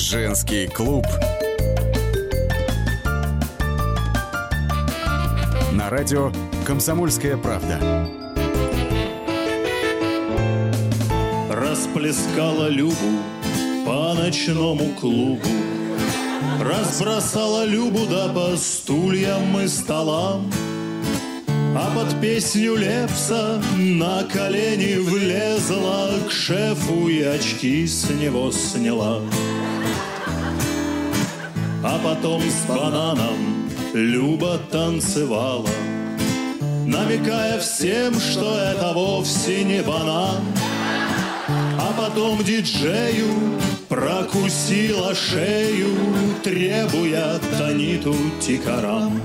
Женский клуб. На радио «Комсомольская правда». Расплескала Любу по ночному клубу Разбросала Любу да по стульям и столам А под песню Лепса на колени влезла К шефу и очки с него сняла А потом с бананом Люба танцевала Намекая всем, что это вовсе не банан А потом диджею прокусила шею, требуя Таниту Тикарам.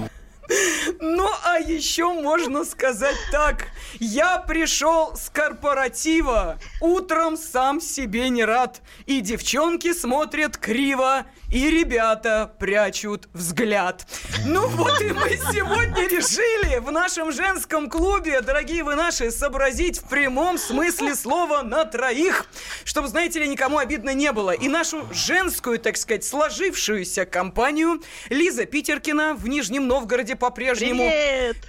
Ну, а еще можно сказать так. Я пришел с корпоратива, утром сам себе не рад. И девчонки смотрят криво, и ребята прячут взгляд. Ну вот и мы сегодня решили в нашем женском клубе, дорогие вы наши, сообразить в прямом смысле слова на троих, чтобы, знаете ли, никому обидно не было. И нашу женскую, так сказать, сложившуюся компанию Лиза Питеркина в Нижнем Новгороде по-прежнему.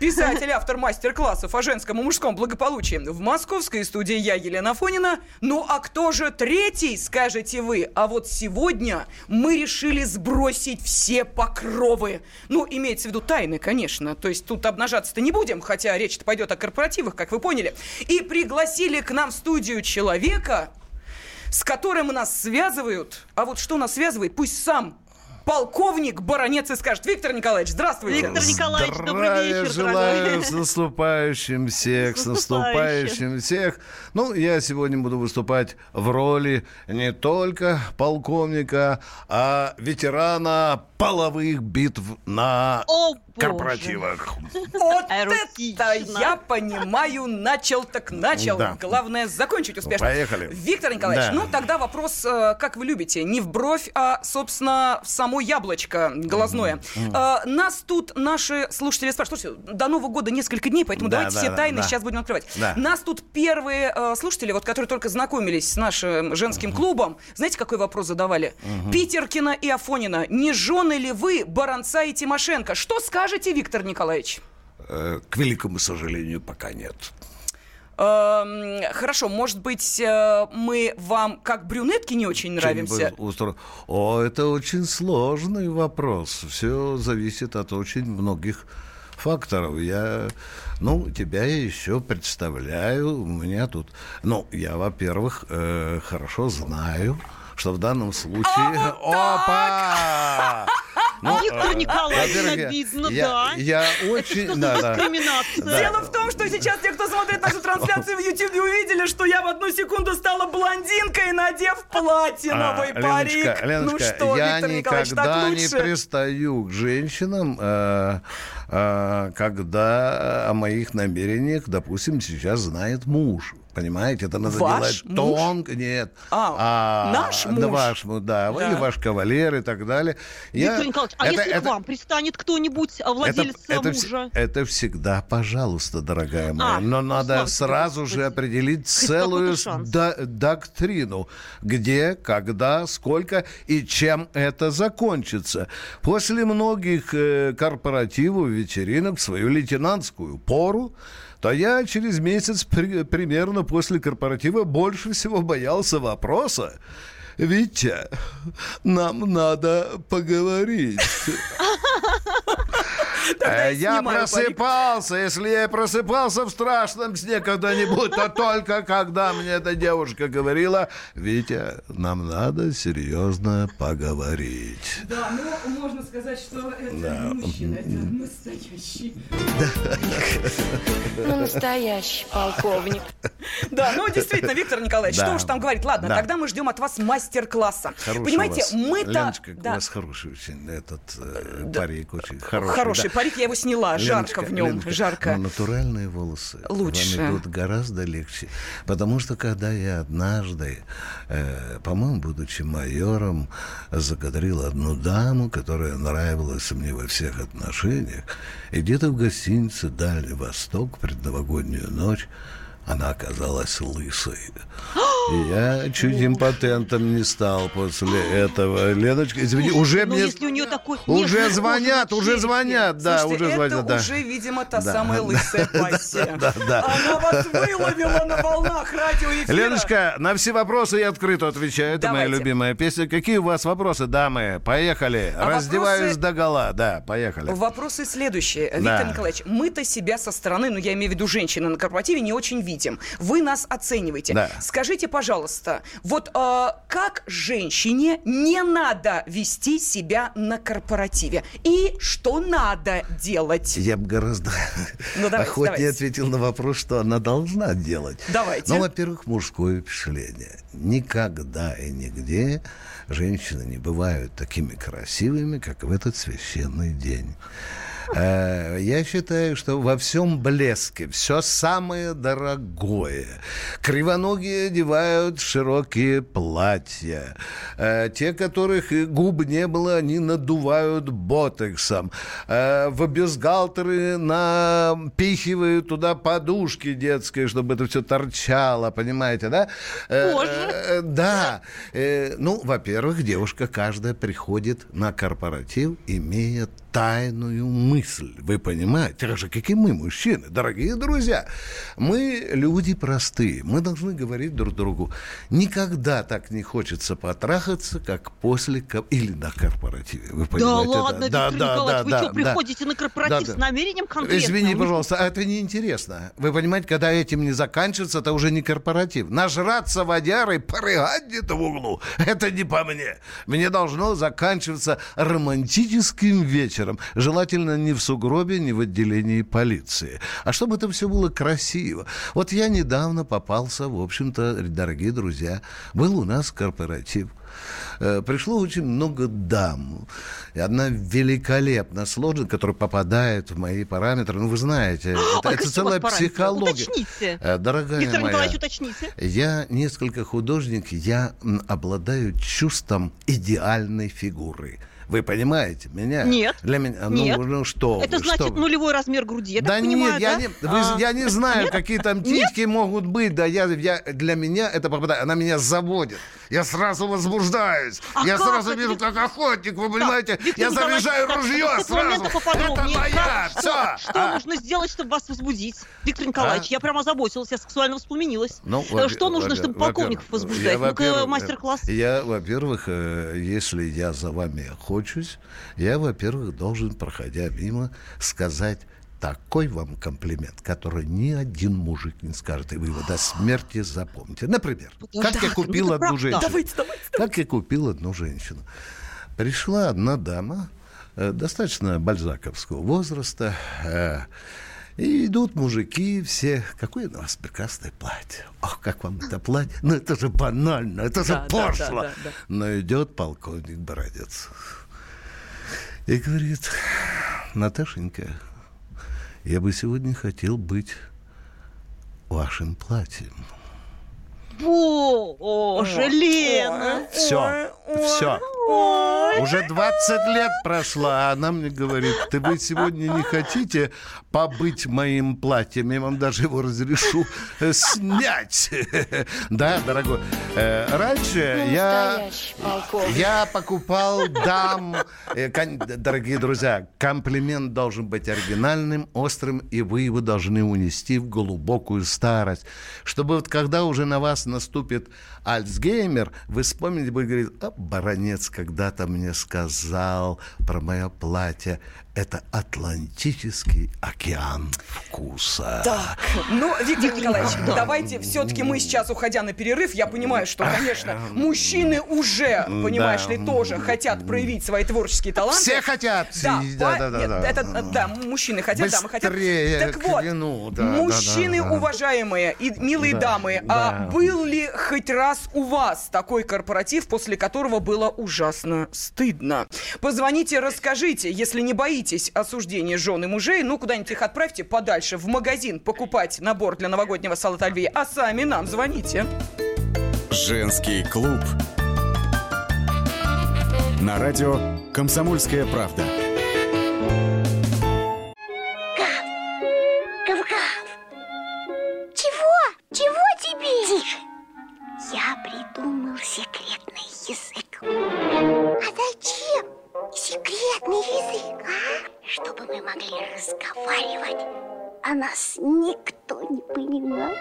Писатель, автор мастер-классов о женском и мужском благополучии. В московской студии я, Елена Фонина. Ну а кто же третий, скажете вы? А вот сегодня мы решили сбросить все покровы. Ну, имеется в виду тайны, конечно. То есть тут обнажаться-то не будем, хотя речь-то пойдет о корпоративах, как вы поняли. И пригласили к нам в студию человека, с которым нас связывают. А вот что нас связывает, пусть сам полковник Баронец и скажет. Виктор Николаевич, здравствуйте. Виктор Николаевич, добрый Здравия вечер, желаю дорогой. с наступающим всех, с наступающим. всех. Ну, я сегодня буду выступать в роли не только полковника, а ветерана половых битв на О. корпоративах. Вот Эротично. это я понимаю, начал так начал. Главное закончить успешно. Поехали. Виктор Николаевич, ну тогда вопрос, э, как вы любите, не в бровь, а, собственно, в само яблочко глазное. Э, Нас тут наши слушатели спрашивают, слушайте, до Нового года несколько дней, поэтому Да, давайте да, все тайны сейчас будем открывать. Нас тут первые э, слушатели, вот которые только знакомились с нашим женским клубом, знаете, какой вопрос задавали? Питеркина и Афонина, не жены ли вы Баранца и Тимошенко? Что скажете, Виктор Николаевич? Э, К великому сожалению, пока нет. Эм, Хорошо, может быть, э, мы вам как брюнетки не очень нравимся? Устро- О, это очень сложный вопрос. Все зависит от очень многих факторов. Я, ну, тебя еще представляю. У меня тут, ну, я, во-первых, э, хорошо знаю, что в данном случае... Опа! Ну, Виктор э, Николаевич, обидно, я, да. Я очень... да, да. дискриминация? Да. Дело в том, что сейчас те, кто смотрит нашу трансляцию в YouTube, увидели, что я в одну секунду стала блондинкой, надев платиновый А, парик. Леночка, Леночка, ну что, я Виктор Николаевич, так никогда не пристаю к женщинам, э, э, когда о моих намерениях, допустим, сейчас знает муж. Понимаете, это надо Ваш делать муж? тонко, нет. А, наш да, муж? ваш муж, да, Да. или ваш кавалер и так далее. Я- Виктор Николаевич, а это- если это- к вам пристанет кто-нибудь, а, владелец это, вс- мужа? это всегда, пожалуйста, дорогая моя. А, Но ну, надо слава сразу тебе, же Господи. определить Хоть целую до- доктрину. Где, когда, сколько и чем это закончится. После многих э, корпоративов, вечеринок свою лейтенантскую пору, то я через месяц при- примерно после корпоратива больше всего боялся вопроса. Витя, нам надо поговорить. Тогда Э, Я просыпался, если я и просыпался в страшном сне когда-нибудь, то только когда мне эта девушка говорила, Витя, нам надо серьезно поговорить. Да, ну, можно сказать, что это Да. мужчина, это настоящий. Ну, настоящий полковник. Да, ну действительно, Виктор Николаевич, Да. что уж там говорить. Ладно, Да. тогда мы ждем от вас мастер-класса. Хороший Понимаете, у мы-то... Леночка, у Да. вас хороший очень этот э, парик, очень хороший. Хороший да. Парик, я его сняла, жарко Леночка, в нем, Леночка, жарко. но натуральные волосы Лучше. вам идут гораздо легче. Потому что когда я однажды, э, по-моему, будучи майором, закадрил одну даму, которая нравилась мне во всех отношениях, и где-то в гостинице «Дальний Восток» предновогоднюю ночь она оказалась лысой. Я чуть импотентом не стал после этого. Леночка, извини, уже Ну, мне... если у нее такой Уже нежный звонят, уже звонят, да, Слушайте, уже звонят, это да. уже, видимо, та Да, самая лысая пассия. да, да. Она вас выловила на волнах радиоэфира. Леночка, на все вопросы я открыто отвечаю. Это моя Давайте. любимая песня. Какие у вас вопросы, дамы? Поехали. А Раздеваюсь вопросы- до гола. Да, поехали. Вопросы следующие. Виктор Николаевич, мы-то себя со стороны, ну я имею в виду женщины на корпоративе, не очень видим. Вы нас оцениваете. Да. Скажите, пожалуйста, вот э, как женщине не надо вести себя на корпоративе? И что надо делать? Я бы гораздо Ну, давайте, охотнее давайте. ответил на вопрос, что она должна делать. Давайте. Ну, во-первых, мужское впечатление. Никогда и нигде женщины не бывают такими красивыми, как в этот священный день. Э, Я считаю, что во всем блеске все самое дорогое. Кривоногие одевают широкие платья. Э, Те, которых и губ не было, они надувают ботексом. Э, В бюстгальтеры напихивают туда подушки детские, чтобы это все торчало, понимаете, да? Боже. Да. Ну, во-первых, девушка каждая приходит на корпоратив, имея тайную мысль. Вы понимаете? Так же, как и мы, мужчины, дорогие друзья. Мы люди простые. Мы должны говорить друг другу. Никогда так не хочется потрахаться, как после... Или на корпоративе. Вы Да понимаете? ладно, да, Виктор да, Николаевич, да, вы да, что, да. приходите на корпоратив Да, с да. намерением конкретным? Извини, пожалуйста, а это неинтересно. Вы понимаете, когда этим не заканчивается, это уже не корпоратив. Нажраться водярой, порыгать где-то в углу, это не по мне. Мне должно заканчиваться романтическим вечером. Желательно не в сугробе, не в отделении полиции. А чтобы это все было красиво. Вот я недавно попался, в общем-то, дорогие друзья, был у нас корпоратив. Э, Пришло очень много дам. И одна великолепно сложная, которая попадает в мои параметры. Ну, вы знаете, это, Ой, это какие целая психология. Уточните. Э, Дорогая Виктор моя, Николаевич, уточните. я несколько художник, я обладаю чувством идеальной фигуры. Вы понимаете меня? Нет. Для меня. Нет. Ну, ну что? Это значит что нулевой размер груди. Я да так понимаю, нет, я, да? не, вы- А, я не знаю, какие там титьки могут быть. Да, я, я, для меня это попадает. Она меня заводит. Я сразу возбуждаюсь. А я как сразу это? вижу, как охотник. Вы понимаете? Виктор я заряжаю так, ружье сразу. Это моя. Как? Все. Что, что нужно сделать, чтобы вас возбудить? Виктор Николаевич, А? я прямо озаботилась, я сексуально воспламенилась. Ну, Э, что нужно, чтобы полковников возбуждать? Ну-ка, мастер-класс. Я, во-первых, э, если я за вами охочусь, я, во-первых, должен, проходя мимо, сказать такой вам комплимент, который ни один мужик не скажет, и вы его до смерти запомните. Например, как я купил ну это одну правда. женщину. Давайте, давайте. Как я купил одну женщину. Пришла одна дама, э, достаточно бальзаковского возраста, э, и идут мужики все. Какое на вас прекрасное платье. Ох, как вам это платье. Ну, это же банально, это же Да, да, пошло. да, да, да. Но идет полковник Бородец. И говорит, Наташенька, я бы сегодня хотел быть вашим платьем. Боже, Лена. Все, все. Уже 20 лет прошло, а она мне говорит, ты вы сегодня не хотите побыть моим платьем? Я вам даже его разрешу э, снять. Да, дорогой. Э, Раньше я... Настоящий полковник. Я покупал дам. Э, Дорогие друзья, комплимент должен быть оригинальным, острым, и вы его должны унести в глубокую старость. Чтобы вот когда уже на вас наступит Альцгеймер, вы вспомните, вы говорите, а баронец когда-то мне сказал про мое платье. Это Атлантический океан вкуса. Так, ну, Виктор Николаевич, давайте все-таки мы сейчас, уходя на перерыв, я понимаю, что, конечно, мужчины уже, понимаешь ли, тоже хотят проявить свои творческие таланты. Все хотят. Да, Да, да, да, нет, да. это, да, мужчины хотят, дамы хотят. Быстрее Так вот, да, мужчины, да, да, да. уважаемые и милые Да, дамы, да. а был ли хоть раз у вас такой корпоратив, после которого было ужасно стыдно? Позвоните, расскажите, если не боитесь осуждения жен и мужей, ну куда-нибудь их отправьте подальше, в магазин покупать набор для новогоднего салата оливье, а сами нам звоните. Женский клуб. На радио «Комсомольская правда». Гав-гав. Чего? Чего тебе? Тише. Я придумал секретный язык. А зачем секретный язык, а? Чтобы мы могли разговаривать, а нас никто не понимал.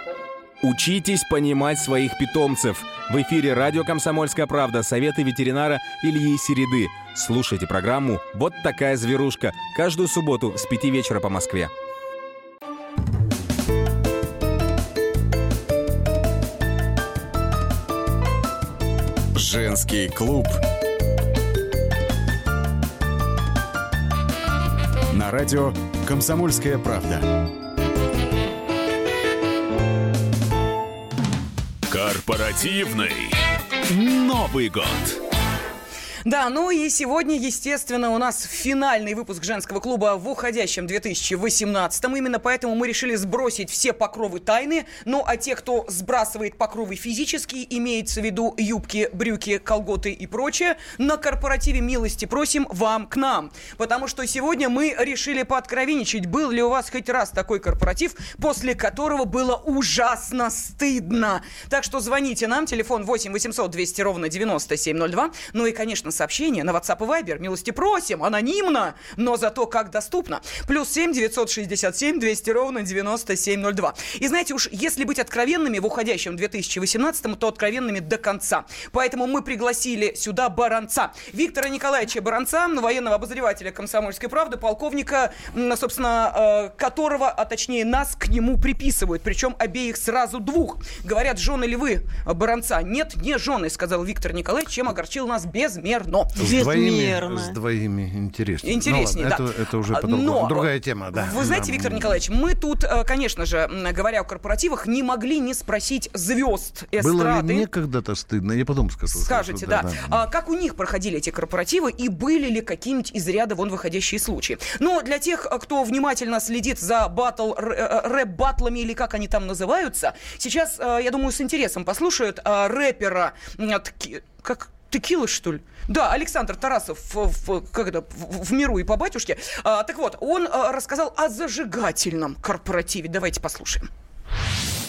Учитесь понимать своих питомцев. В эфире радио «Комсомольская правда» советы ветеринара Ильи Середы. Слушайте программу «Вот такая зверушка» каждую субботу с 5 вечера по Москве. Женский клуб. На радио «Комсомольская правда». Корпоративный Новый год. Да, ну и сегодня, естественно, у нас финальный выпуск женского клуба в уходящем 2018. Именно поэтому мы решили сбросить все покровы тайны. Ну, а те, кто сбрасывает покровы физически, имеется в виду юбки, брюки, колготы и прочее, на корпоративе милости просим вам к нам. Потому что сегодня мы решили пооткровенничать, был ли у вас хоть раз такой корпоратив, после которого было ужасно стыдно. Так что звоните нам, телефон 8 800 200 ровно 9702. Ну и, конечно, сообщение на WhatsApp и Viber. Милости просим, анонимно, но зато как доступно. Плюс 7 967 200 ровно 9702. И знаете уж, если быть откровенными в уходящем 2018, то откровенными до конца. Поэтому мы пригласили сюда Баранца. Виктора Николаевича Баранца, военного обозревателя «Комсомольской правды», полковника, собственно, э, которого, а точнее нас, к нему приписывают. Причем обеих сразу двух. Говорят, жены ли вы Баранца? Нет, не жены, сказал Виктор Николаевич, чем огорчил нас безмерно. С двоими, с двоими интереснее. Интереснее, ну, да. Это, это уже по-другому. Но, Другая тема, да. Вы знаете, Да. Виктор Николаевич, мы тут, э, конечно же, говоря о корпоративах, не могли не спросить звезд Было эстрады. ли мне когда-то стыдно? Я потом скажу. Скажете, да. А как у них проходили эти корпоративы и были ли какие-нибудь из ряда вон выходящие случаи? Ну, для тех, э, кто внимательно следит за батл, э, рэп-баттлами или как они там называются, сейчас, я думаю, с интересом послушают рэпера, как Текила, что ли? Да, Александр Тарасов в, как это, в, миру и по батюшке. А, так вот, он а, рассказал о зажигательном корпоративе. Давайте послушаем.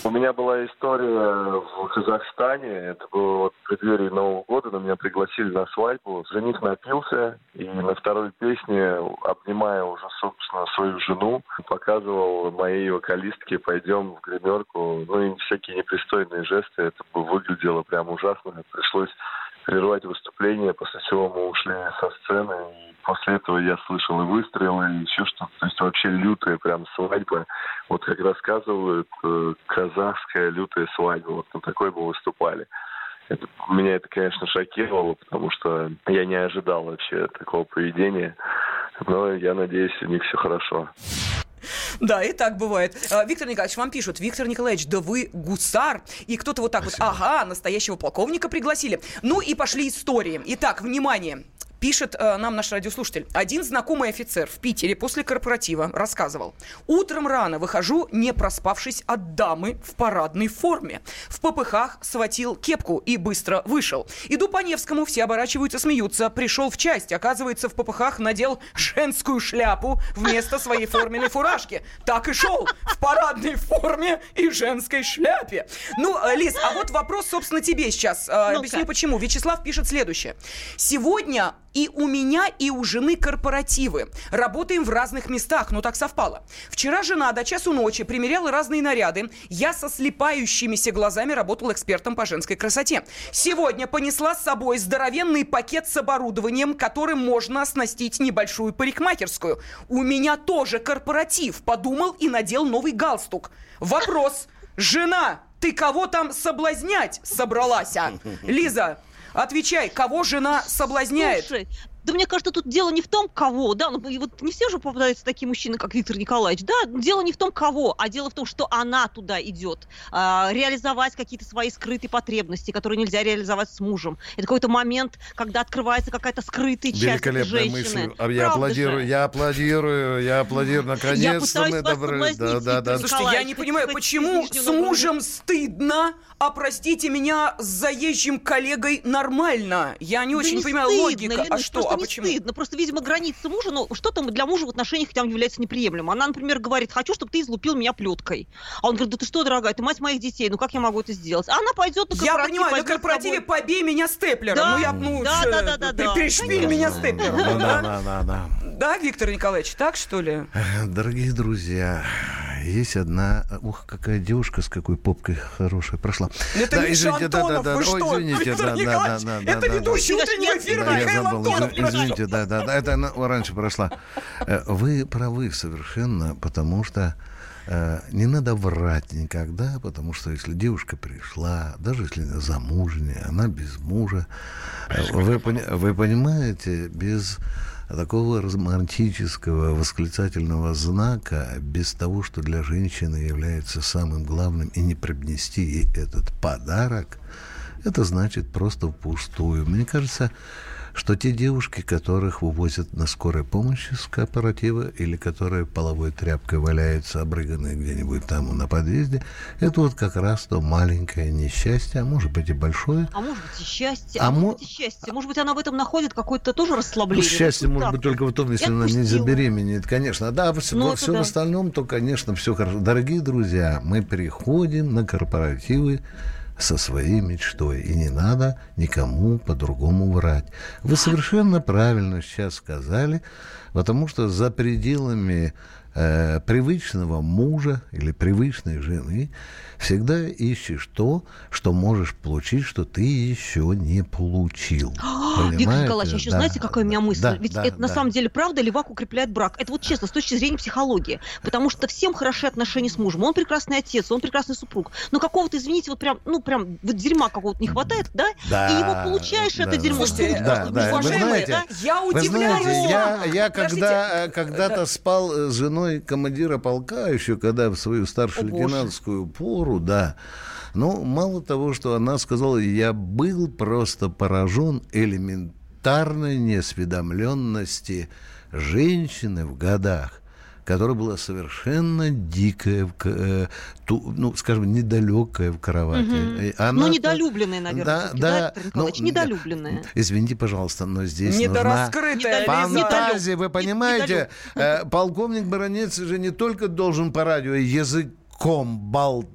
У меня была история в Казахстане. Это было в преддверии Нового года. На меня пригласили на свадьбу. Жених напился. И на второй песне, обнимая уже, собственно, свою жену, показывал моей вокалистке «Пойдем в гримерку». Ну и всякие непристойные жесты. Это выглядело прям ужасно. Пришлось прервать выступление, после чего мы ушли со сцены. И после этого я слышал и выстрелы, и еще что-то. То есть вообще лютая прям свадьба. Вот как рассказывают, э, казахская лютая свадьба. Вот на такой мы выступали. Это, меня это, конечно, шокировало, потому что я не ожидал вообще такого поведения. Но я надеюсь, у них все хорошо. Да, и так бывает. А, Виктор Николаевич, вам пишут, Виктор Николаевич, да вы гусар. И кто-то вот так вот, ага, настоящего полковника пригласили. Ну и пошли истории. Итак, внимание. Пишет э, нам наш радиослушатель. Один знакомый офицер в Питере после корпоратива рассказывал. Утром рано выхожу, не проспавшись от дамы в парадной форме. В попыхах схватил кепку и быстро вышел. Иду по Невскому, все оборачиваются, смеются. Пришел в часть, оказывается, в попыхах надел женскую шляпу вместо своей форменной фуражки. Так и шел в парадной форме и женской шляпе. Ну, э, Лиз, а вот вопрос, собственно, тебе сейчас. Э. Объясню почему. Вячеслав пишет следующее. Сегодня и у меня, и у жены корпоративы. Работаем в разных местах, но так совпало. Вчера жена до часу ночи примеряла разные наряды. Я со слепающимися глазами работал экспертом по женской красоте. Сегодня понесла с собой здоровенный пакет с оборудованием, которым можно оснастить небольшую парикмахерскую. У меня тоже корпоратив. Подумал и надел новый галстук. Вопрос. Жена, ты кого там соблазнять собралась? а? Лиза, отвечай, кого жена соблазняет? Слушай, да мне кажется, тут дело не в том, кого, да, ну и вот не все же попадаются такие мужчины, как Виктор Николаевич, да, дело не в том, кого, а дело в том, что она туда идет, а, реализовать какие-то свои скрытые потребности, которые нельзя реализовать с мужем. Это какой-то момент, когда открывается какая-то скрытая часть женщины. мысль. А Я Правда аплодирую, же? я аплодирую, я аплодирую. Наконец-то пытаюсь мы вас добры. Да, да, да. Слушайте, я не понимаю, почему с мужем стыдно, а простите меня, с заезжим коллегой нормально? Я не очень понимаю логика. А что? А не почему? стыдно. Просто, видимо, границы мужа, ну, что там для мужа в отношениях там является неприемлемым. Она, например, говорит, хочу, чтобы ты излупил меня плеткой. А он говорит, да ты что, дорогая, ты мать моих детей, ну как я могу это сделать? А она пойдет на Я корпоратив, понимаю, на корпоративе побей меня степлером. Да, ну, я, ну, да, да, да, да, да, пришпиль конечно. меня степлером. Да, да, да? да, да, да. Да, Виктор Николаевич, так что ли? Дорогие друзья, есть одна... Ух, какая девушка с какой попкой хорошая прошла. Это да, Миша извините, да, Антонов, да, да. вы Ой, что, извините, Виктор да, да, да, да, это да, да. ведущий утреннего эфира Да, я Михаил забыл. Антонов. Изв- Извините, да, да, да. Это она раньше прошла. Э, Вы правы совершенно, потому что э, не надо врать никогда, потому что если девушка пришла, даже если она замужняя, она без мужа, э, вы, вы понимаете, без такого романтического восклицательного знака, без того, что для женщины является самым главным, и не принести ей этот подарок, это значит просто впустую. Мне кажется, что те девушки, которых вывозят на скорой помощи с кооператива или которые половой тряпкой валяются обрыганные где-нибудь там на подъезде, это вот как раз то маленькое несчастье, а может быть и большое. А может быть и счастье, А а, мо- может быть и счастье. Может быть, она в этом находит какое-то тоже Ну, расслабление. счастье Вот может так. быть только в том, если она не забеременеет, конечно. Да, все, Ну, это все в да. остальном, то, конечно, все хорошо. Дорогие друзья, мы приходим на корпоративы со своей мечтой. И не надо никому по-другому врать. Вы совершенно правильно сейчас сказали, потому что за пределами э, привычного мужа или привычной жены всегда ищешь то, что можешь получить, что ты еще не получил. Виктор Понимаете? Николаевич, а еще Да, знаете, какая у меня да, мысль? да, Ведь да, это на да. самом деле правда левак укрепляет брак. Это вот честно, с точки зрения психологии. Потому что всем хороши отношения с мужем. Он прекрасный отец, он прекрасный супруг. Но какого-то, извините, вот прям, ну прям вот дерьма какого-то не хватает, да? Да, И его получаешь, это да, дерьмо. Слушайте, да, да, уважаемые, знаете, да? я Вы удивляюсь. знаете, я, я когда, э, когда-то спал э, с женой командира полка, еще когда в свою старшую О, боже. лейтенантскую пору, да. Ну, мало того, что она сказала, я был просто поражен элементарной неосведомленности женщины в годах которая была совершенно дикая, э, ту- ну, скажем, недалекая в кровати. Мгм. И она Ну, недолюбленная, наверное, Да, да. да, Виктор Николаевич? Ну, недолюбленная. Извините, пожалуйста, но здесь нужна Недораскрытая Недолюб- Лиза. фантазия, вы недолюб. понимаете? Э, Полковник Баранец же не только должен по радио языком болтать.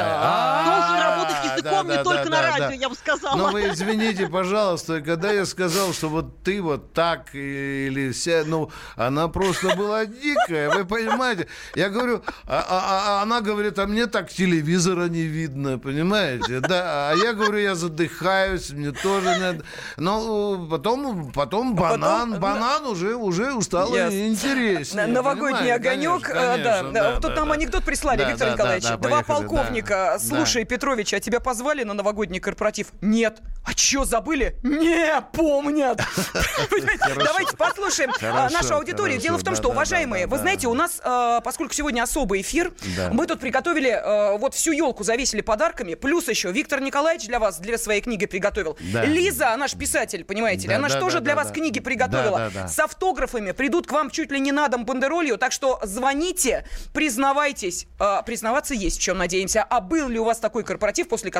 А, Должен языком да, не да, только да, на да, радио, да. я бы сказала. Но вы извините, пожалуйста, когда я сказал, что вот ты вот так или вся, ну, она просто была дикая, вы понимаете? Я говорю, а, а- а она говорит, а мне так телевизора не видно, понимаете? Да, а я говорю, я задыхаюсь, мне тоже надо. Но э, потом, потом банан, потом, банан уже, уже стало Ясно. интереснее. На- Новогодний понимаете? огонек, Конечно, э, да, конечно, да. да, Тут да, нам да. анекдот прислали, Да, Виктор да, Николаевич. да, да, Два поехали, полковника. да. Слушай, Петрович, а тебя позвали на новогодний корпоратив? Нет. А чё, забыли? Не, помнят. Давайте послушаем а, нашу аудиторию. Дело в том, что, уважаемые, вы знаете, у нас, э, поскольку сегодня особый эфир, мы тут приготовили, э, вот всю елку завесили подарками, плюс еще Виктор Николаевич для вас, для своей книги приготовил. Лиза, она ж писатель, понимаете ли, она же тоже для вас книги приготовила. С автографами придут к вам чуть ли не на дом бандеролью, так что звоните, признавайтесь. А, признаваться есть в чем, надеемся. А был ли у вас такой корпоратив, после которого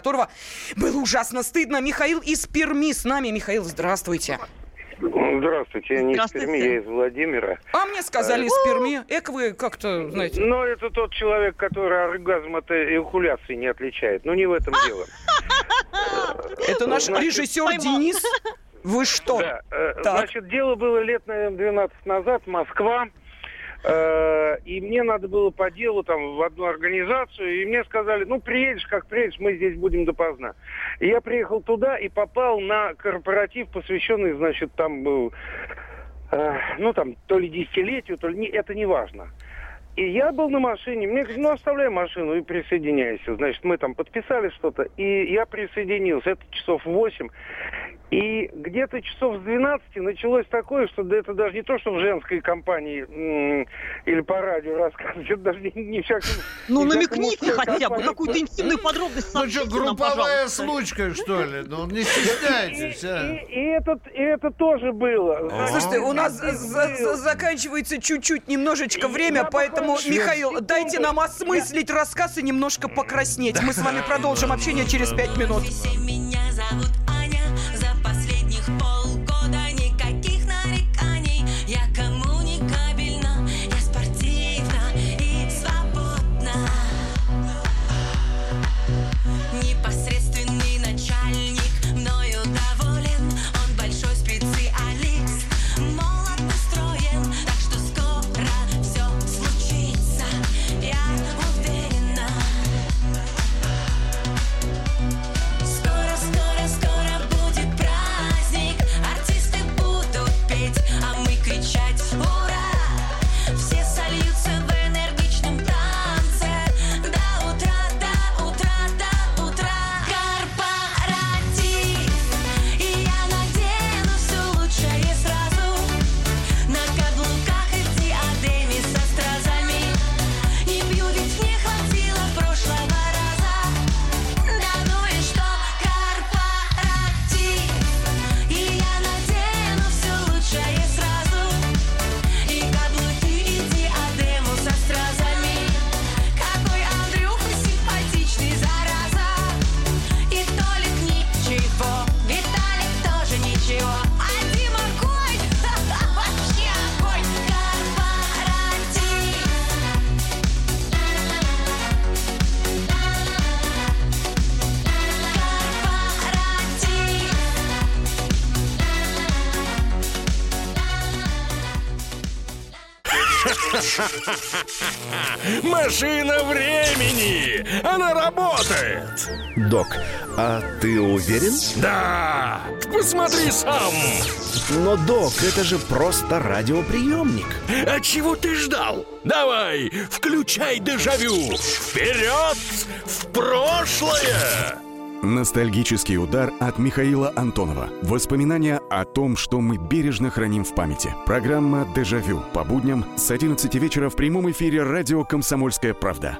было ужасно стыдно? Михаил из Перми с нами. Михаил, здравствуйте. Здравствуйте, я не из Здравствуйте. Перми, я из Владимира. А мне сказали из Перми. Эк вы как-то, знаете... Но это тот человек, который оргазм от эякуляции не отличает. Ну, не в этом дело. Это наш значит, режиссер поймал. Денис. Вы что? Да, э, Так. значит, дело было лет, наверное, 12 назад, Москва. Э, И мне надо было по делу там в одну организацию, и мне сказали, ну, приедешь, как приедешь, мы здесь будем допоздна. И я приехал туда и попал на корпоратив, посвященный, значит, там был, э, ну, там, то ли десятилетию, то ли, это не важно. И я был на машине, мне говорят, ну оставляй машину и присоединяйся. Значит, мы там подписали что-то, и я присоединился. Это часов 8. И где-то часов с 12 началось такое, что да это даже не то, что в женской компании м, или по радио рассказывать, это даже не, не всяком... Ну, не намекните хотя бы, какую-то интимную подробность Ну что, групповая пожалуйста. случка, что ли? Ну, не И, стесняйтесь, а. и- и этот, и это тоже было. Слушайте, у нас за- за- заканчивается чуть-чуть немножечко время, поэтому, Михаил, дайте нам осмыслить рассказ и немножко покраснеть. Мы с вами продолжим общение через пять минут. Меня зовут работает! Док, а ты уверен? Да! Посмотри сам! Но, док, это же просто радиоприемник. А чего ты ждал? Давай, включай дежавю! Вперед! В прошлое! Ностальгический удар от Михаила Антонова. Воспоминания о том, что мы бережно храним в памяти. Программа «Дежавю» по будням с 11 вечера в прямом эфире радио «Комсомольская правда».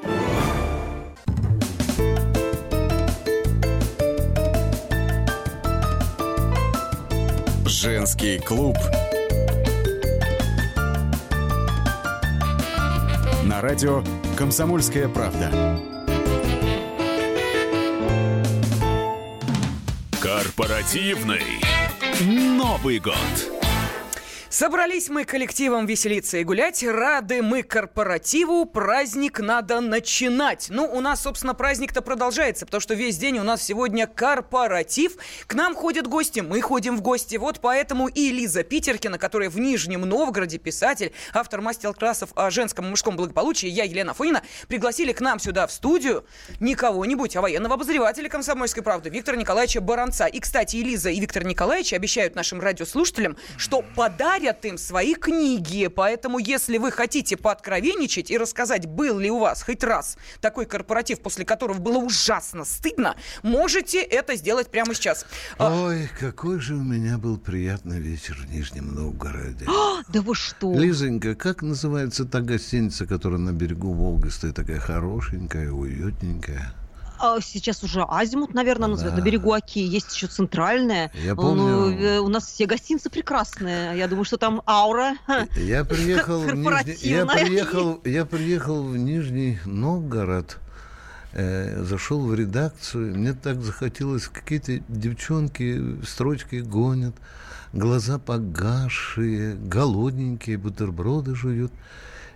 Женский клуб на радио «Комсомольская правда». Корпоративный Новый год. Собрались мы коллективом веселиться и гулять, рады мы корпоративу, праздник надо начинать. Ну, у нас, собственно, праздник-то продолжается, потому что весь день у нас сегодня корпоратив. К нам ходят гости, мы ходим в гости. Вот поэтому и Лиза Питеркина, которая в Нижнем Новгороде, писатель, автор мастер-классов о женском и мужском благополучии, я, Елена Фонина, пригласили к нам сюда в студию не кого-нибудь, а военного обозревателя «Комсомольской правды» Виктора Николаевича Баранца. И, кстати, и Лиза, и Виктор Николаевич обещают нашим радиослушателям, что подарят им свои книги. Поэтому, если вы хотите пооткровенничать и рассказать, был ли у вас хоть раз такой корпоратив, после которого было ужасно стыдно, можете это сделать прямо сейчас. А, Ой, какой же у меня был приятный вечер в Нижнем Новгороде. А, Да вы что? Лизонька, как называется та гостиница, которая на берегу Волги стоит, такая хорошенькая, уютненькая? А, Сейчас уже Азимут, наверное, называют. На берегу Оки есть еще центральная. Я Ну, помню- э, У нас все гостиницы прекрасные. Я думаю, что там аура. Я приехал, в Нижний, я приехал, я приехал в Нижний Новгород, э, зашел в редакцию, мне так захотелось, какие-то девчонки строчки гонят, глаза погасшие, голодненькие, бутерброды жуют.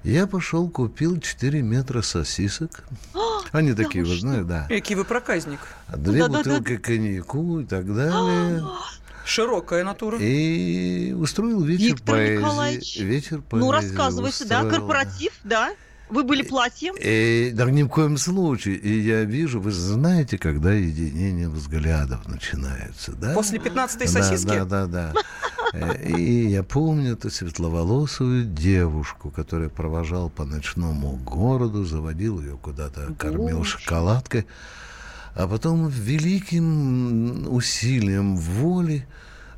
Я пошел, купил 4 метра сосисок. Они такие, вы знаете, да. Какие вы проказник. Две бутылки коньяку и так далее. Широкая натура. И устроил вечер Виктор поэзии. Николаевич. Вечер поэзии Ну, рассказывайте, да, устроил. корпоратив, да. Вы были платьем. И, да ни в коем случае. И я вижу, вы знаете, когда единение взглядов начинается, да? После 15-й Да, сосиски? Да, да, да. Э, И я помню эту светловолосую девушку, которая провожал по ночному городу, заводил ее куда-то, кормил шоколадкой. А потом великим усилием воли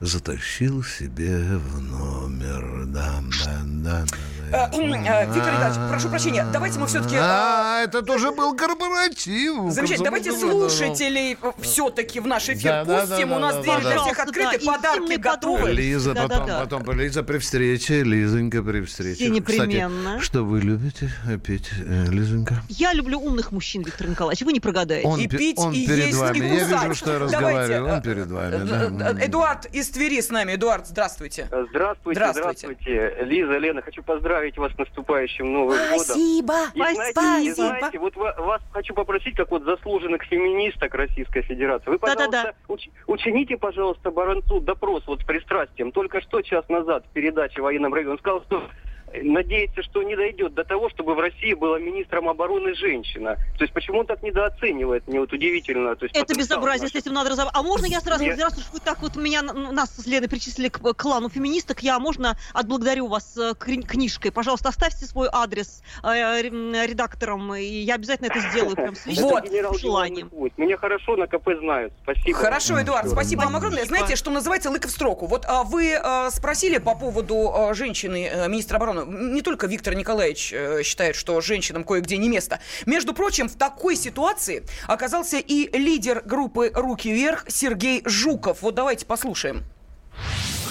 затащил себе в номер. Да, да, да. да, Э, э, Виктор Николаевич, прошу прощения, давайте мы все-таки... А, это тоже был корпоратив. Замечательно. Давайте слушателей все-таки в наш эфир Да, да, пустим. да, У нас да, для всех открыты, Да, подарки готовы. Лиза, потом, потом, Лиза при встрече, Лизонька при встрече. Все непременно. Что вы любите петь, э, Лизонька? Я люблю умных мужчин, Виктор Николаевич. Вы не прогадаете. Он, пе- он перед вами. Я вижу, что я разговариваю. Он перед вами. да. Э, э, Эдуард из Твери с нами. Эдуард, здравствуйте. Здравствуйте, Здравствуйте. здравствуйте. Лиза, Лена, хочу поздравить вас с наступающим Новым Спасибо, годом. И знаете, спасибо. и знаете, вот ва- вас хочу попросить, как вот заслуженных феминисток Российской Федерации, вы, пожалуйста, уч- учините, пожалуйста, Баранцу допрос вот с пристрастием. Только что час назад в передаче военном районе он сказал, что э, надеется, что не дойдет до того, чтобы в России была министром обороны женщина. То есть почему он так недооценивает? Мне вот удивительно. То есть Это безобразие, наш. с этим надо разобраться. А можно я сразу, Нет. раз уж вы так вот меня, нас с Леной причислили к клану феминисток, я, можно, отблагодарю вас э, книжкой. Пожалуйста, оставьте свой адрес э, ре- редакторам, и я обязательно это сделаю прям с личным генерал желанием. Меня хорошо на КП знают. Спасибо. Хорошо, Эдуард, спасибо вам огромное. Знаете, что называется лыка в строку. Вот а, вы а, спросили по поводу женщины, министра обороны. Не только Виктор Николаевич э, считает, что женщинам кое-где не место. Между прочим, в такой ситуации оказался и лидер группы «Руки вверх» Сергей Жуков. Вот давайте послушаем.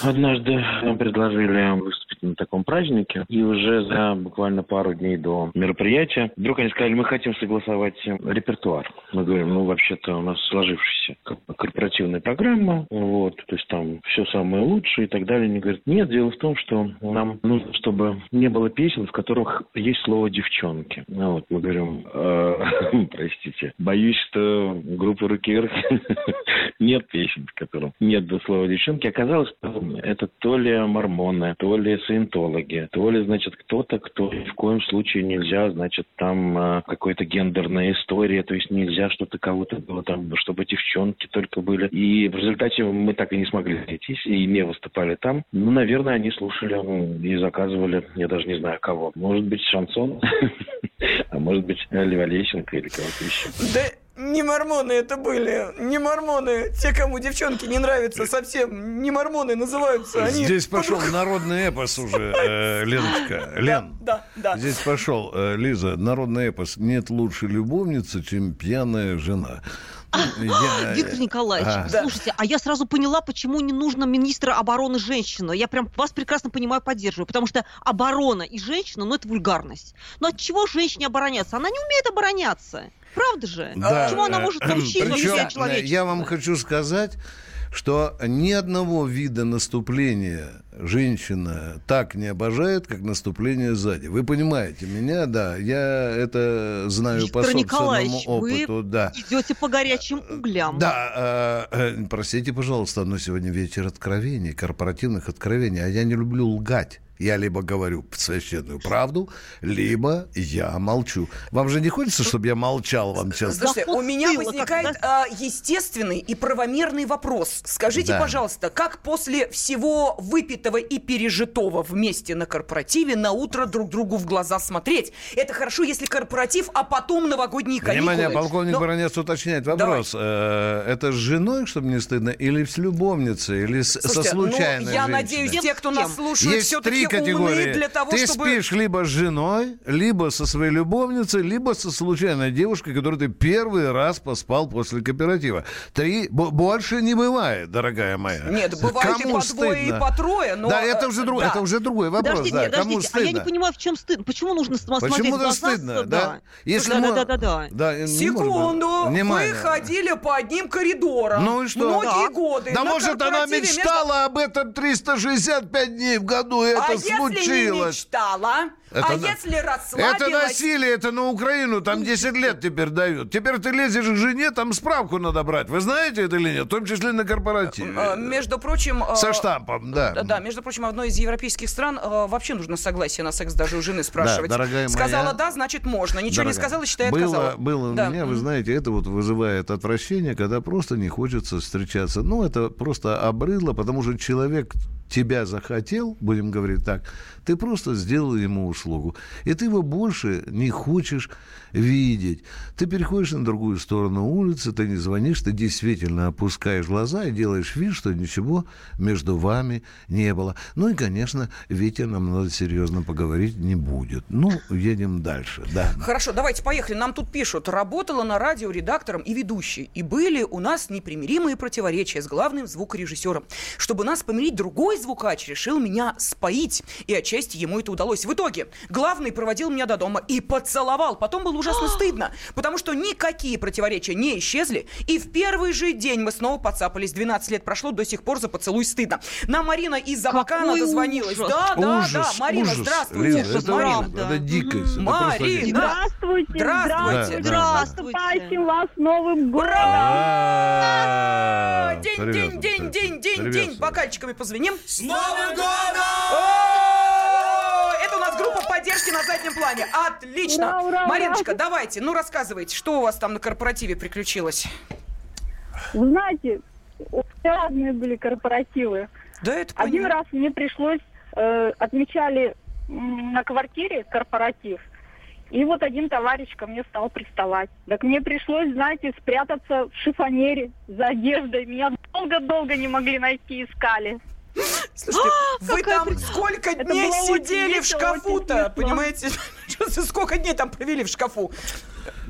Однажды нам предложили выступить на таком празднике, и уже за буквально пару дней до мероприятия вдруг они сказали, мы хотим согласовать репертуар. Мы говорим, ну, вообще-то у нас бы корпоративная программа, вот, то есть там все самое лучшее и так далее. Они говорят, нет, дело в том, что нам нужно, чтобы не было песен, в которых есть слово девчонки. Ну, вот, мы говорим, «Э, простите, боюсь, что группа руки вверх нет песен, в котором нет до слова девчонки. Оказалось, это то ли мормоны, то ли саентологи, то ли, значит, кто-то, кто ни в коем случае нельзя, значит, там э, какой-то гендерная история, то есть нельзя, что-то кого-то было там, чтобы девчонки только были. И в результате мы так и не смогли найти и не выступали там. Ну, наверное, они слушали и заказывали, я даже не знаю кого. Может быть, шансон, а может быть, Льва Лещенко или кого-то еще. Да не мормоны это были, не мормоны. Те, кому девчонки не нравятся совсем, не мормоны называются. Они... Здесь пошел народный эпос уже, э, Леночка. Лен, Да, да. здесь пошел, э, Лиза, народный эпос. Нет лучше любовницы, чем пьяная жена. Ну, я- Виктор Николаевич, А. слушайте, а я сразу поняла, почему не нужно министра обороны женщина. Я прям вас прекрасно понимаю, поддерживаю, потому что оборона и женщина, ну это вульгарность. Но от чего женщине обороняться? Она не умеет обороняться. Правда же? Да, Почему она э, может научить вообще э, человечество? Я вам хочу сказать, что ни одного вида наступления женщина так не обожает, как наступление сзади. Вы понимаете меня, да, я это знаю по Виктор собственному Николаевич, опыту, вы да. идете по горячим углям. Да, э, э, простите, пожалуйста, но сегодня вечер откровений, корпоративных откровений, а я не люблю лгать. Я либо говорю священную правду, либо я молчу. Вам же не хочется, чтобы я молчал вам сейчас? Слушайте, у меня возникает а, естественный и правомерный вопрос. Скажите, Да. пожалуйста, как после всего выпитого и пережитого вместе на корпоративе на утро друг другу в глаза смотреть? Это хорошо, если корпоратив, а потом новогодние каникулы. Внимание, полковник Но- Баранец уточняет вопрос. Э, Это с женой, чтобы не стыдно, или с любовницей, или с- со Слушайте, случайной ну, я женщиной? надеюсь, те, кто нас слушает, Есть все-таки категории. для того, ты чтобы... спишь либо с женой, либо со своей любовницей, либо со случайной девушкой, которой ты первый раз поспал после кооператива. Три. Бо- Больше не бывает, дорогая моя. Нет, бывает и Кому по двое, и стыдно? по трое, но... Да, это уже, э, друг- да. это уже другой вопрос. Подождите, да. нет, Кому подождите, а я не стыдно? понимаю, в чем стыдно. Почему нужно см- смотреть в Почему-то глаза? стыдно, да? Если да, мы- да, да, да, да. Да, Секунду. Внимание. вы ходили по одним коридорам. Ну и что? Многие Да. годы. Да может она корпоративе между- мечтала об этом 365 дней в году, и это а если не случилось. мечтала? Это а на- если расслабилась? Это насилие, это на Украину, там 10 лет теперь дают. Теперь ты лезешь к жене, там справку надо брать. Вы знаете это или нет? В том числе на корпоративе. Э, Между прочим... э, Со штампом, да. Да, между прочим, одной из европейских стран э, вообще нужно согласие на секс даже у жены спрашивать. Да, дорогая моя. Сказала да, значит можно. Ничего не Дорогая, сказала, считай, было, отказала. Было у Да. меня, вы знаете, это вот вызывает отвращение, когда просто не хочется встречаться. Ну, это просто обрыдло, потому что человек тебя захотел, будем говорить так, ты просто сделал ему услугу. И ты его больше не хочешь видеть. Ты переходишь на другую сторону улицы, ты не звонишь, ты действительно опускаешь глаза и делаешь вид, что ничего между вами не было. Ну и, конечно, Витя нам надо серьезно поговорить не будет. Ну, едем дальше, да. Хорошо, давайте поехали. Нам тут пишут. Работала на радио редактором и ведущей. И были у нас непримиримые противоречия с главным звукорежиссером. Чтобы нас помирить, другой звукач решил меня споить. И отчасти ему это удалось. В итоге главный проводил меня до дома и поцеловал. Потом было ужасно стыдно, потому что никакие противоречия не исчезли. И в первый же день мы снова подцапались. 12 лет прошло, до сих пор за поцелуй стыдно. Нам Марина из Абакана Какой дозвонилась. ужас. Да, да, Ужас, да. Марина, ужас. здравствуйте. Лиза, это, Марина. это дикость. это просто Марина. дикость. Здравствуйте, Здравствуйте. здравствуйте. Наступающим вас Новым годом! А, День, день, день, день, день, день. Бокальчиками позвеним. С Новым годом! Поддержки на заднем плане. Отлично. Ура, ура, Мариночка, ура. давайте, ну рассказывайте, что у вас там на корпоративе приключилось? Вы знаете, разные были корпоративы. Да, это Один понятно. раз мне пришлось, э, отмечали на квартире корпоратив, и вот один товарищ ко мне стал приставать. Так мне пришлось, знаете, спрятаться в шифонере за одеждой. Меня долго-долго не могли найти, искали. Слушайте, вы там сколько дней сидели в шкафу-то, понимаете? Сколько дней там провели в шкафу?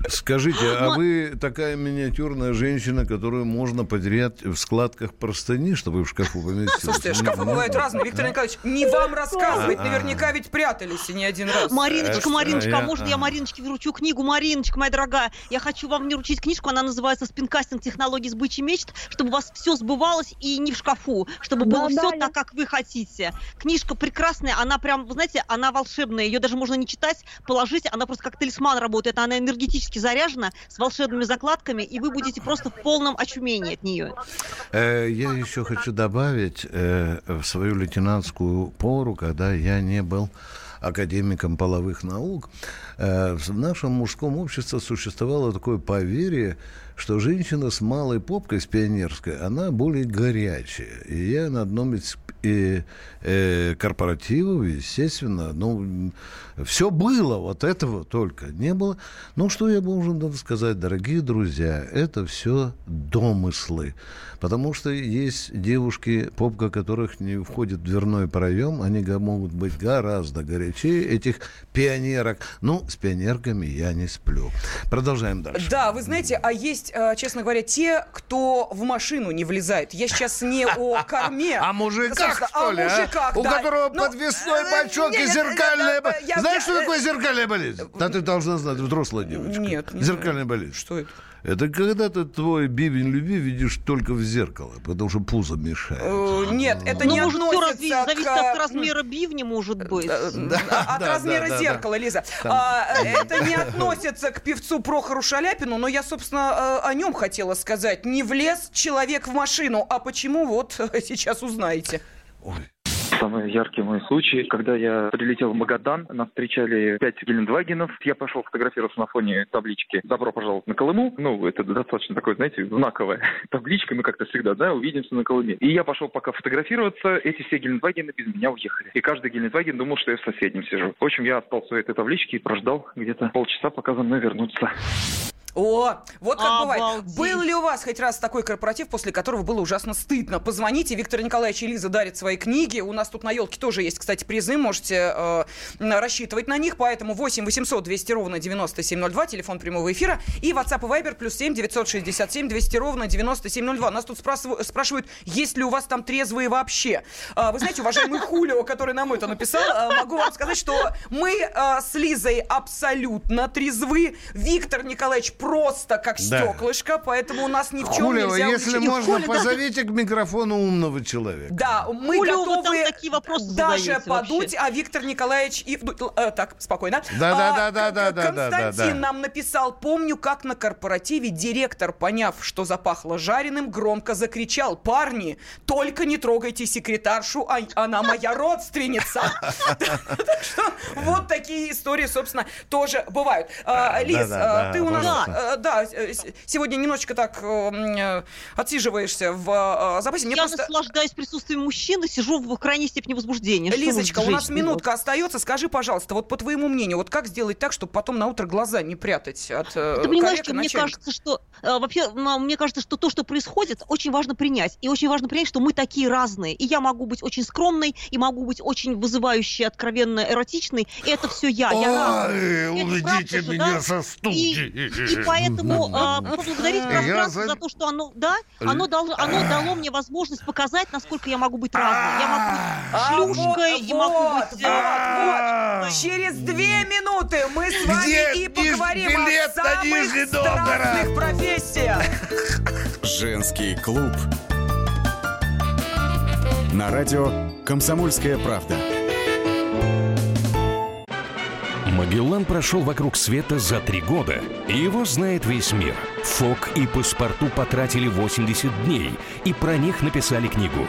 Скажите, а вы такая миниатюрная женщина, которую можно потерять в складках простыни, чтобы в шкафу поместилась? Слушайте, шкафы Ну, бывают разные. Виктор Николаевич, не вам рассказывать. Наверняка ведь прятались и не один раз. Мариночка, Э, Мариночка, а можно я. Мариночке вручу книгу? Мариночка, моя дорогая, я хочу вам не вручить книжку, она называется «Спинкастинг. Технологии сбычи мечт», чтобы у вас все сбывалось и не в шкафу, чтобы было все так, как вы хотите. Книжка прекрасная, она прям, вы знаете, она волшебная, ее даже можно не читать, положить, она просто как талисман работает, она энергетически заряжена, с волшебными закладками, и вы будете просто в полном очумении от нее. Э, Я еще хочу добавить э, в свою лейтенантскую пору, когда я не был академиком половых наук, э, в нашем мужском обществе существовало такое поверье, что женщина с малой попкой, с пионерской, она более горячая. И я на одном из э, э, корпоративов, естественно, ну, все было, вот этого только не было. Ну, что я должен сказать, дорогие друзья, это все домыслы. Потому что есть девушки, попка которых не входит в дверной проем, они могут быть гораздо горячее этих пионерок. Ну, с пионерками я не сплю. Продолжаем дальше. Да, вы знаете, а есть, э, честно говоря, те, кто в машину не влезает. Я сейчас не о корме. А мужиках, Собственно, что ли, О а? мужиках, У да. которого Ну, подвесной э, бачок не, и не, зеркальная болезнь. я- Знаешь, я- что э, такое зеркальная болезнь? Да ты должна знать, взрослая девочка. Нет, не Зеркальная болезнь. Что это? Это когда ты твой бивень любви видишь только в зеркало, потому что пузо мешает. Э, Нет, это не может, относится зависит от размера бивня, может быть. От размера зеркала, Лиза. А, это не относится к певцу Прохору Шаляпину, но я, собственно, э, о нем хотела сказать. Не влез человек в машину, а почему, вот сейчас узнаете. Самый яркий мой случай, когда я прилетел в Магадан, нас встречали пять Гелендвагенов. Я пошел фотографироваться на фоне таблички «Добро пожаловать на Колыму». Ну, это достаточно такой, знаете, знаковая табличка. Мы как-то всегда, да, увидимся на Колыме. И я пошел пока фотографироваться. Эти все Гелендвагены без меня уехали. И каждый Гелендваген думал, что я в соседнем сижу. В общем, я остался у этой таблички и прождал где-то полчаса, пока за мной вернутся. О, вот как бывает. Обалдеть. Был ли у вас хоть раз такой корпоратив, после которого было ужасно стыдно? Позвоните, Виктор Николаевич и Лиза дарят свои книги. У нас тут на елке тоже есть, кстати, призы, можете э, рассчитывать на них. Поэтому 8 800 200 ровно 9702, телефон прямого эфира. И WhatsApp и Viber плюс 7 967 200 ровно 9702. Нас тут спрашивают, спрашивают, есть ли у вас там трезвые вообще. А, вы знаете, уважаемый Хулио, который нам это написал, э, могу вам сказать, что мы э, с Лизой абсолютно трезвы. Виктор Николаевич просто как Да. стеклышко, поэтому у нас ни в чем Хулио, нельзя если учить. можно, да. позовите к микрофону умного человека. Да, мы вы готовы там такие вопросы даже задаете подуть, вообще. а Виктор Николаевич и... э, так, спокойно. Да-да-да, А, Константин да. нам написал, помню, как на корпоративе директор, поняв, что запахло жареным, громко закричал, парни, только не трогайте секретаршу, а- она моя родственница. Так что вот такие истории, собственно, тоже бывают. А, Лиз, да, ты у нас. Э, да, э, сегодня немножечко так э, м, э, отсиживаешься в э, запасе. Мне Я просто... наслаждаюсь присутствием мужчины, сижу в крайней степени возбуждения. Лизочка, у нас минутка остается. Скажи, пожалуйста, вот по твоему мнению, вот как сделать так, чтобы потом на утро глаза не прятать от Ты понимаешь, что мне кажется, что вообще м, мне кажется, что то, что происходит, очень важно принять. И очень важно принять, что мы такие разные. И я могу быть очень скромной, и могу быть очень вызывающей, откровенно эротичной. И это все я. я. Ой, уведите правда же, меня да? со И, студии. и поэтому э, поблагодарить пространство за- за то, что оно, да, оно, дал- оно дало мне возможность показать, насколько я могу быть разной. Я могу А, быть шлюшкой, вот, и могу быть... э. Через две минуты мы с вами и поговорим о самых Нижний Новгород? Профессиях. Женский клуб. На радио «Комсомольская правда». Магеллан прошел вокруг света за три года, и его знает весь мир. Фок и паспорту потратили 80 дней, и про них написали книгу.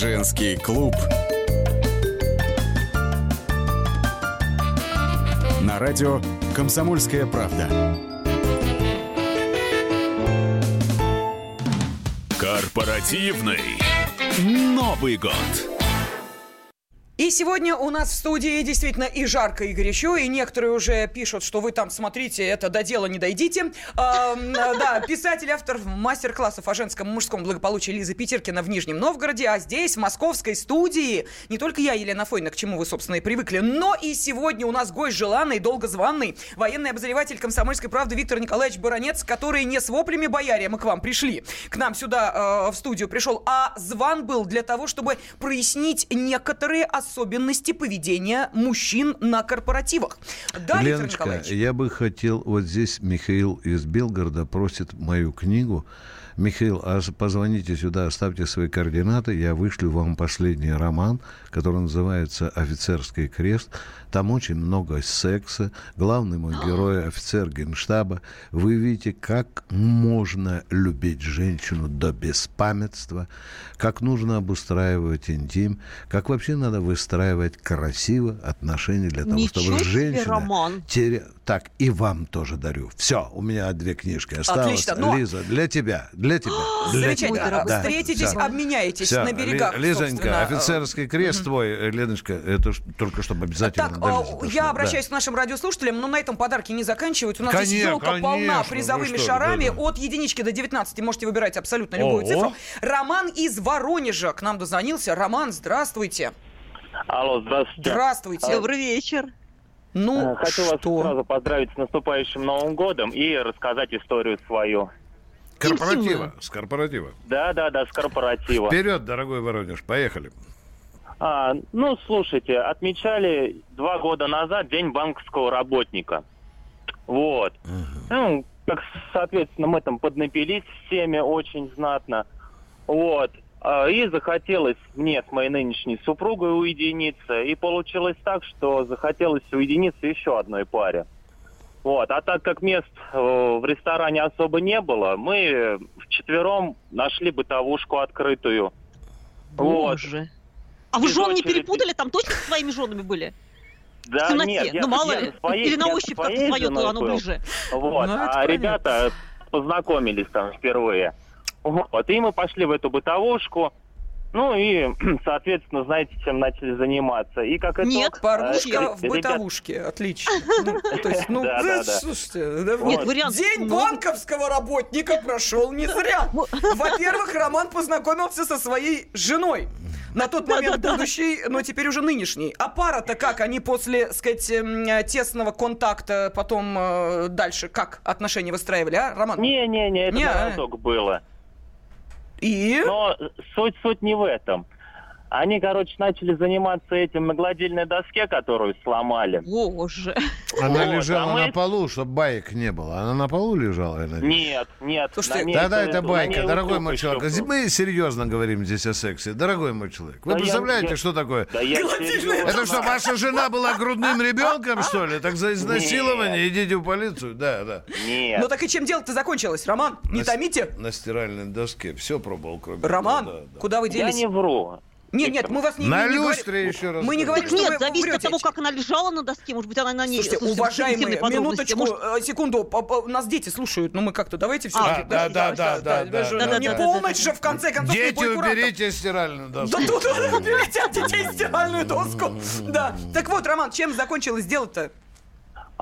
Женский клуб. На радио «Комсомольская правда». Корпоративный Новый год. Сегодня у нас в студии действительно и жарко, и горячо, и некоторые уже пишут, что вы там смотрите, это до дела не дойдите. Да, писатель, автор мастер-классов о женском и мужском благополучии Лиза Питеркина в Нижнем Новгороде, а здесь, в московской студии, не только я, Елена Фойна, к чему вы, собственно, и привыкли, но и сегодня у нас гость желанный, долгозванный, военный обозреватель комсомольской правды Виктор Николаевич Баранец, который не с воплями бояре мы к вам пришли, к нам сюда э, в студию пришел, а зван был для того, чтобы прояснить некоторые особенности поведения мужчин на корпоративах. Да, Леночка, я бы хотел, вот здесь Михаил из Белгорода просит мою книгу. Михаил, а позвоните сюда, оставьте свои координаты, я вышлю вам последний роман, который называется «Офицерский крест». Там очень много секса. Главный мой герой – офицер генштаба. Вы видите, как можно любить женщину до беспамятства, как нужно обустраивать интим, как вообще надо выстраивать красиво отношения для того, Ничего чтобы женщина... роман. теря- Так, и вам тоже дарю. Все, у меня две книжки осталось. Отлично, но- Лиза, для тебя, для тебя. для Замечательно. тебя. Да, Встретитесь, всё. обменяетесь Всё, на берегах, Ли- Лизонька, собственно. офицерский крест твой, э, Леночка, это только чтобы обязательно Так, дошло, я да. обращаюсь к нашим радиослушателям, но на этом подарки не заканчиваются. У нас здесь Конечно, елка полна конечно, призовыми вы что, шарами да, да. от единички до 19. Можете выбирать абсолютно любую Ого. цифру. Роман из Воронежа к нам дозвонился. Роман, здравствуйте. Алло, здравствуйте. Здравствуйте. Добрый вечер. Ну, Э, Хочу вас сразу поздравить с наступающим Новым годом и рассказать историю свою. Корпоратива, с корпоратива. Да, да, да, с корпоратива. Вперед, дорогой Воронеж, поехали. А, ну, слушайте, отмечали два года назад День банковского работника. Вот. Ну, как, соответственно, мы там поднапились всеми очень знатно. Вот. А, И захотелось мне с моей нынешней супругой уединиться. И получилось так, что захотелось уединиться еще одной паре. Вот. А так как мест э, в ресторане особо не было, мы вчетвером нашли бытовушку открытую. Боже. А вы жен не перепутали? Там точно со своими женами были? Да, в темноте. нет, я- ну, мало я ли. своей- Или на ощупь как-то свое, то оно был. ближе. Вот. Ну, а понятно. ребята познакомились там впервые. Вот. И мы пошли в эту бытовушку. Ну и, соответственно, знаете, чем начали заниматься. И как итог... Нет, э, порушка ре- в ребят- бытовушке. Отлично. Ну, то есть, ну, Да, да, да, слушайте, да, Нет, вот. вариант День много. банковского работника прошел не зря. Во-первых, Роман познакомился со своей женой. На тот момент будущей, но теперь уже нынешней. А пара-то как? Они после, сказать, эм, тесного контакта потом э, дальше как отношения выстраивали, а, Роман? Не-не-не, это Не, на а? было. И? Но суть, суть не в этом. Они, короче, начали заниматься этим на гладильной доске, которую сломали. Боже. Она Вот, лежала а мы- на полу, чтобы баек не было. Она на полу лежала, я надеюсь? Нет, нет. Слушайте, Да-да, это байка, дорогой мой человек. был. Мы серьезно говорим здесь о сексе. Дорогой мой человек, вы Да я- представляете, я- что такое? Да я. Это что, ваша жена была грудным ребенком, что ли? Так за изнасилование идите в полицию? Да, да. Нет. Ну так и чем дело-то закончилось, Роман? Не На с- томите? На стиральной доске. Все пробовал, кроме Роман, да, да. куда вы Я делись? не вру. Нет, нет, мы вас не, На не говорим- люстре еще раз Мы не говорим, что Нет, вы зависит от врете. того, как она лежала на доске. Может быть, она на ней... Слушайте, уважаемые, минуточку, Может, э, секунду, по- по- нас дети слушают, но мы как-то давайте все-таки. А, да, да, да, да, да, же, да, да, не да, полночь да, же, в конце концов, не Дети, уберите стиральную доску. Да тут уберите от детей стиральную доску. Да. Так вот, Роман, чем закончилось дело-то?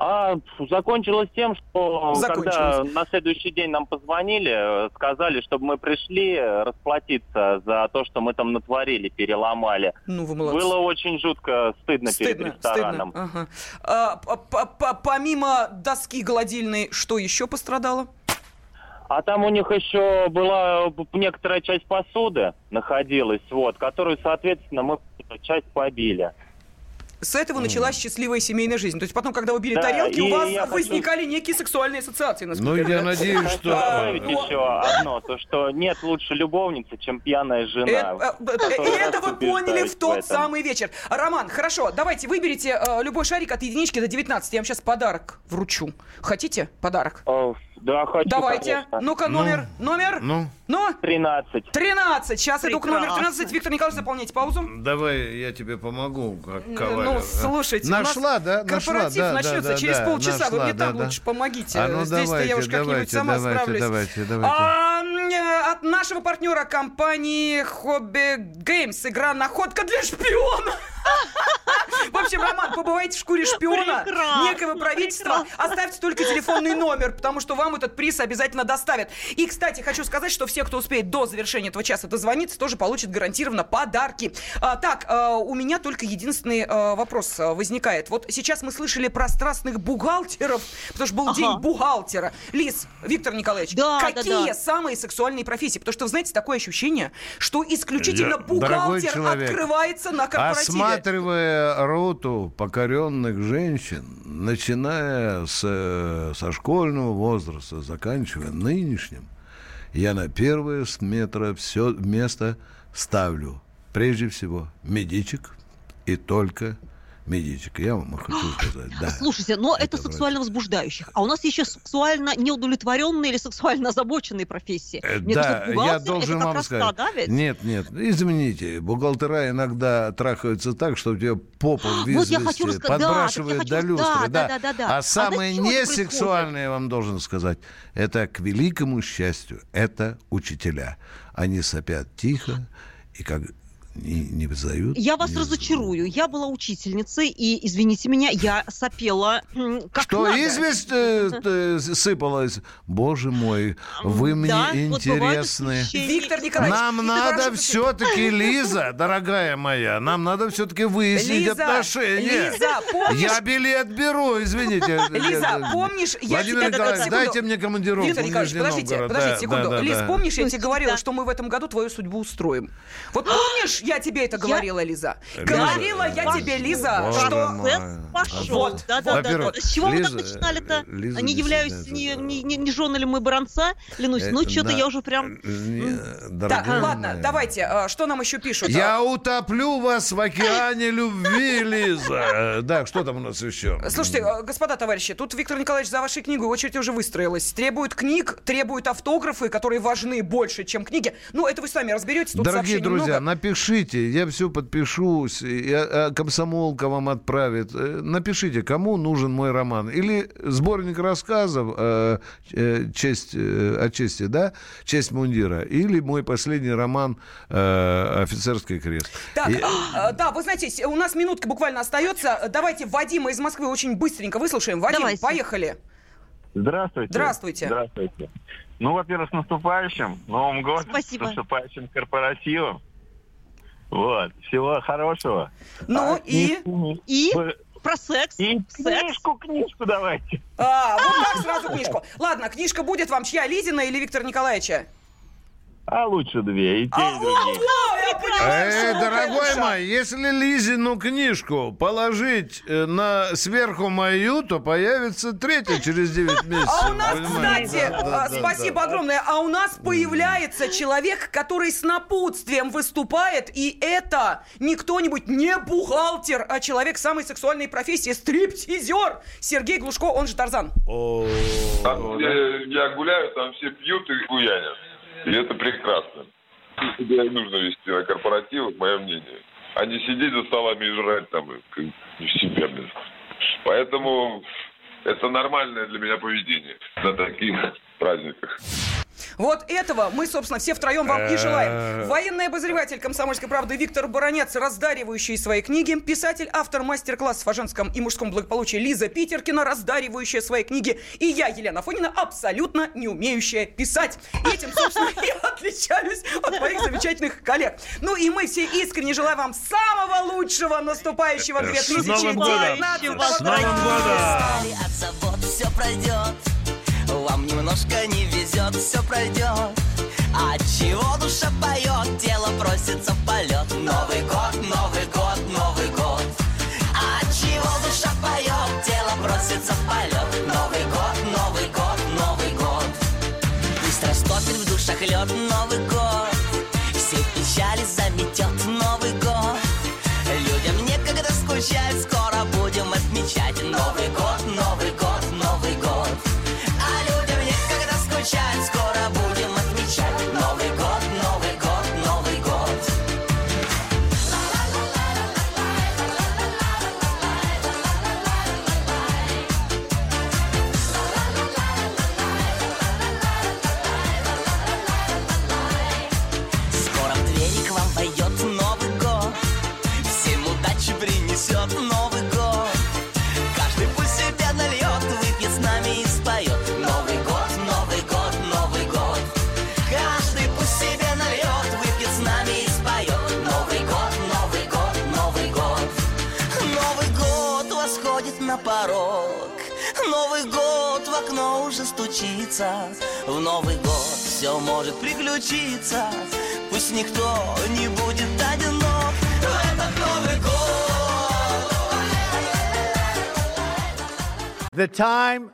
А закончилось тем, что когда на следующий день нам позвонили, э, сказали, чтобы мы пришли э, расплатиться за то, что мы там натворили, переломали. Ну, вы молодцы. Было очень жутко стыдно, перед Стыдно, рестораном. стыдно. Ага. А, по- по- по- помимо доски гладильной, что еще пострадало? А там у них еще была некоторая часть посуды находилась, вот, которую, соответственно, мы часть побили. С этого началась счастливая семейная жизнь. То есть потом, когда вы били Да, тарелки, у и вас я хочу- возникали некие сексуальные ассоциации. насколько Ну, я понимаю. надеюсь, что... добавить еще одно, то что нет лучше любовницы, чем пьяная жена. Э, Это вы поняли в тот самый вечер. Роман, хорошо, давайте выберите э, любой шарик от единички до 19. Я вам сейчас подарок вручу. Хотите подарок? Да, хочу, Давайте. конечно. Ну-ка, номер. Номер? Ну? Ну? 13. 13. Сейчас иду к номеру Прекрасно. 13. Виктор Николаевич, заполняйте паузу. Давай я тебе помогу, как Ну, коварь. слушайте, Нашла, да? Нашла, корпоратив да, начнется да, да, через да, полчаса. Вы нашла, мне да, там да. лучше помогите. А ну Здесь-то я давайте, уж как-нибудь давайте, сама давайте, справлюсь. давайте, давайте. А, э, от нашего партнера компании Hobby Games игра «Находка для шпиона». В общем, Роман, побывайте в шкуре шпиона Прекрасно, некого правительства. Оставьте только телефонный номер, потому что вам этот приз обязательно доставят. И, кстати, хочу сказать, что все, кто успеет до завершения этого часа дозвониться, тоже получат гарантированно подарки. А, так, а, у меня только единственный а, вопрос а, возникает. Вот сейчас мы слышали про страстных бухгалтеров, потому что был Ага. день бухгалтера. Лиз, Виктор Николаевич, Да, да, какие да. самые сексуальные профессии? Потому что, вы знаете, такое ощущение, что исключительно Я- бухгалтер человек, открывается на корпоративе. Осматривая роту покоренных женщин, начиная с, со школьного возраста, заканчивая нынешним, я на первое с метра все место ставлю. Прежде всего медичек. И только медичек. Я вам хочу сказать, да. Слушайте, но это, Это сексуально возбуждающих. А у нас еще сексуально неудовлетворенные или сексуально озабоченные профессии. Э, Мне да, кажется, я должен вам сказать. та, да? Нет, нет, извините, бухгалтера иногда трахаются так, что тебе попу в Вот я извести хочу рассказать, да, подбрашивают так я до хочу- люстры. да, да, да, да, да. А А самое несексуальное, я вам должен сказать, это к великому счастью, это учителя. Они сопят тихо и как не, не вызовут. Я вас не разочарую. Я была учительницей, и, извините меня, я сопела как Что надо. известь э, э, сыпалась? Боже мой, вы мне Да, интересны. Виктор Николаевич, Нам надо все-таки, Лиза, дорогая моя, нам надо все-таки выяснить Лиза, отношения. Лиза, помнишь- Я билет беру, извините. Лиза, помнишь, я Владимир тебе... Николаевич, Секунду. дайте мне командировку Виктор Николаевич, подождите, подождите секунду. Лиз, помнишь, я тебе говорила, что мы в этом году твою судьбу устроим? Вот помнишь, я тебе это говорила, Лиза? Лиза, Говорила я тебе, Лиза, что... Пошел. Вот, да, да, да, да. Во-первых, С чего вы так начинали-то? э, Лиза не являюсь ни женой ли мы бранца, клянусь. Э, ну, что-то да. я уже прям... Не, Так, ладно, давайте, что нам еще пишут? Я утоплю вас в океане любви, Лиза. Да, что там у нас еще? Слушайте, э, господа товарищи, тут Виктор Николаевич за вашей книгой очередь уже выстроилась. Требует книг, требует автографы, которые важны больше, чем книги. Ну, это вы сами разберетесь, тут Дорогие друзья, много. Напишите, я все подпишусь, и, а, комсомолка вам отправит. Э, Напишите, кому нужен мой роман. Или сборник рассказов э, э, «Честь, э, о чести», да? «Честь мундира». Или мой последний роман э, «Офицерский крест». Так, И- э, да, вы знаете, у нас минутка буквально остается. Давайте Вадима из Москвы очень быстренько выслушаем. Вадим, Давайте. поехали. Здравствуйте. Здравствуйте. Здравствуйте. Ну, во-первых, с наступающим Новым годом, Спасибо. с наступающим корпоративом. Вот. Всего хорошего. Ну А, и... И про секс. И Секс. книжку, книжку давайте. А, вот так сразу книжку. Ладно, книжка будет вам чья, Лизина или Виктора Николаевича? А лучше две, и те, А, и другие. поняла, Э, дорогой мой, если Лизину книжку положить э, на сверху мою, то появится третья через 9 месяцев. А у нас, понимаете? кстати, Да, а, да, спасибо да. огромное, а у нас появляется человек, который с напутствием выступает, и это не кто-нибудь, не бухгалтер, а человек самой сексуальной профессии, стриптизер Сергей Глушко, он же Тарзан. Там, где я гуляю, там все пьют и гуянят. И это прекрасно. Себя и нужно вести на корпоративах, мое мнение. А не сидеть за столами и жрать там, не в себя, блин. Поэтому это нормальное для меня поведение на таких праздниках. Вот этого мы, собственно, все втроем вам и желаем. Военный обозреватель «Комсомольской правды» Виктор Баранец, раздаривающий свои книги. Писатель, автор мастер-классов о женском и мужском благополучии Лиза Питеркина, раздаривающая свои книги. И я, Елена Фонина, абсолютно не умеющая писать. И этим, собственно, я отличаюсь от моих замечательных коллег. Ну и мы все искренне желаем вам самого лучшего наступающего С Новым 2019 годом! С Новым годом! Все пройдет Вам немножко не везет, все пройдет От чего душа поет, тело просится в полет Новый год, Новый год, Новый год. От чего душа поет, тело просится в полет Новый год, Новый год, Новый год. Пусть растопит в душах лед Новый год. Все печали заметет Новый год. Людям некогда скучать Скоро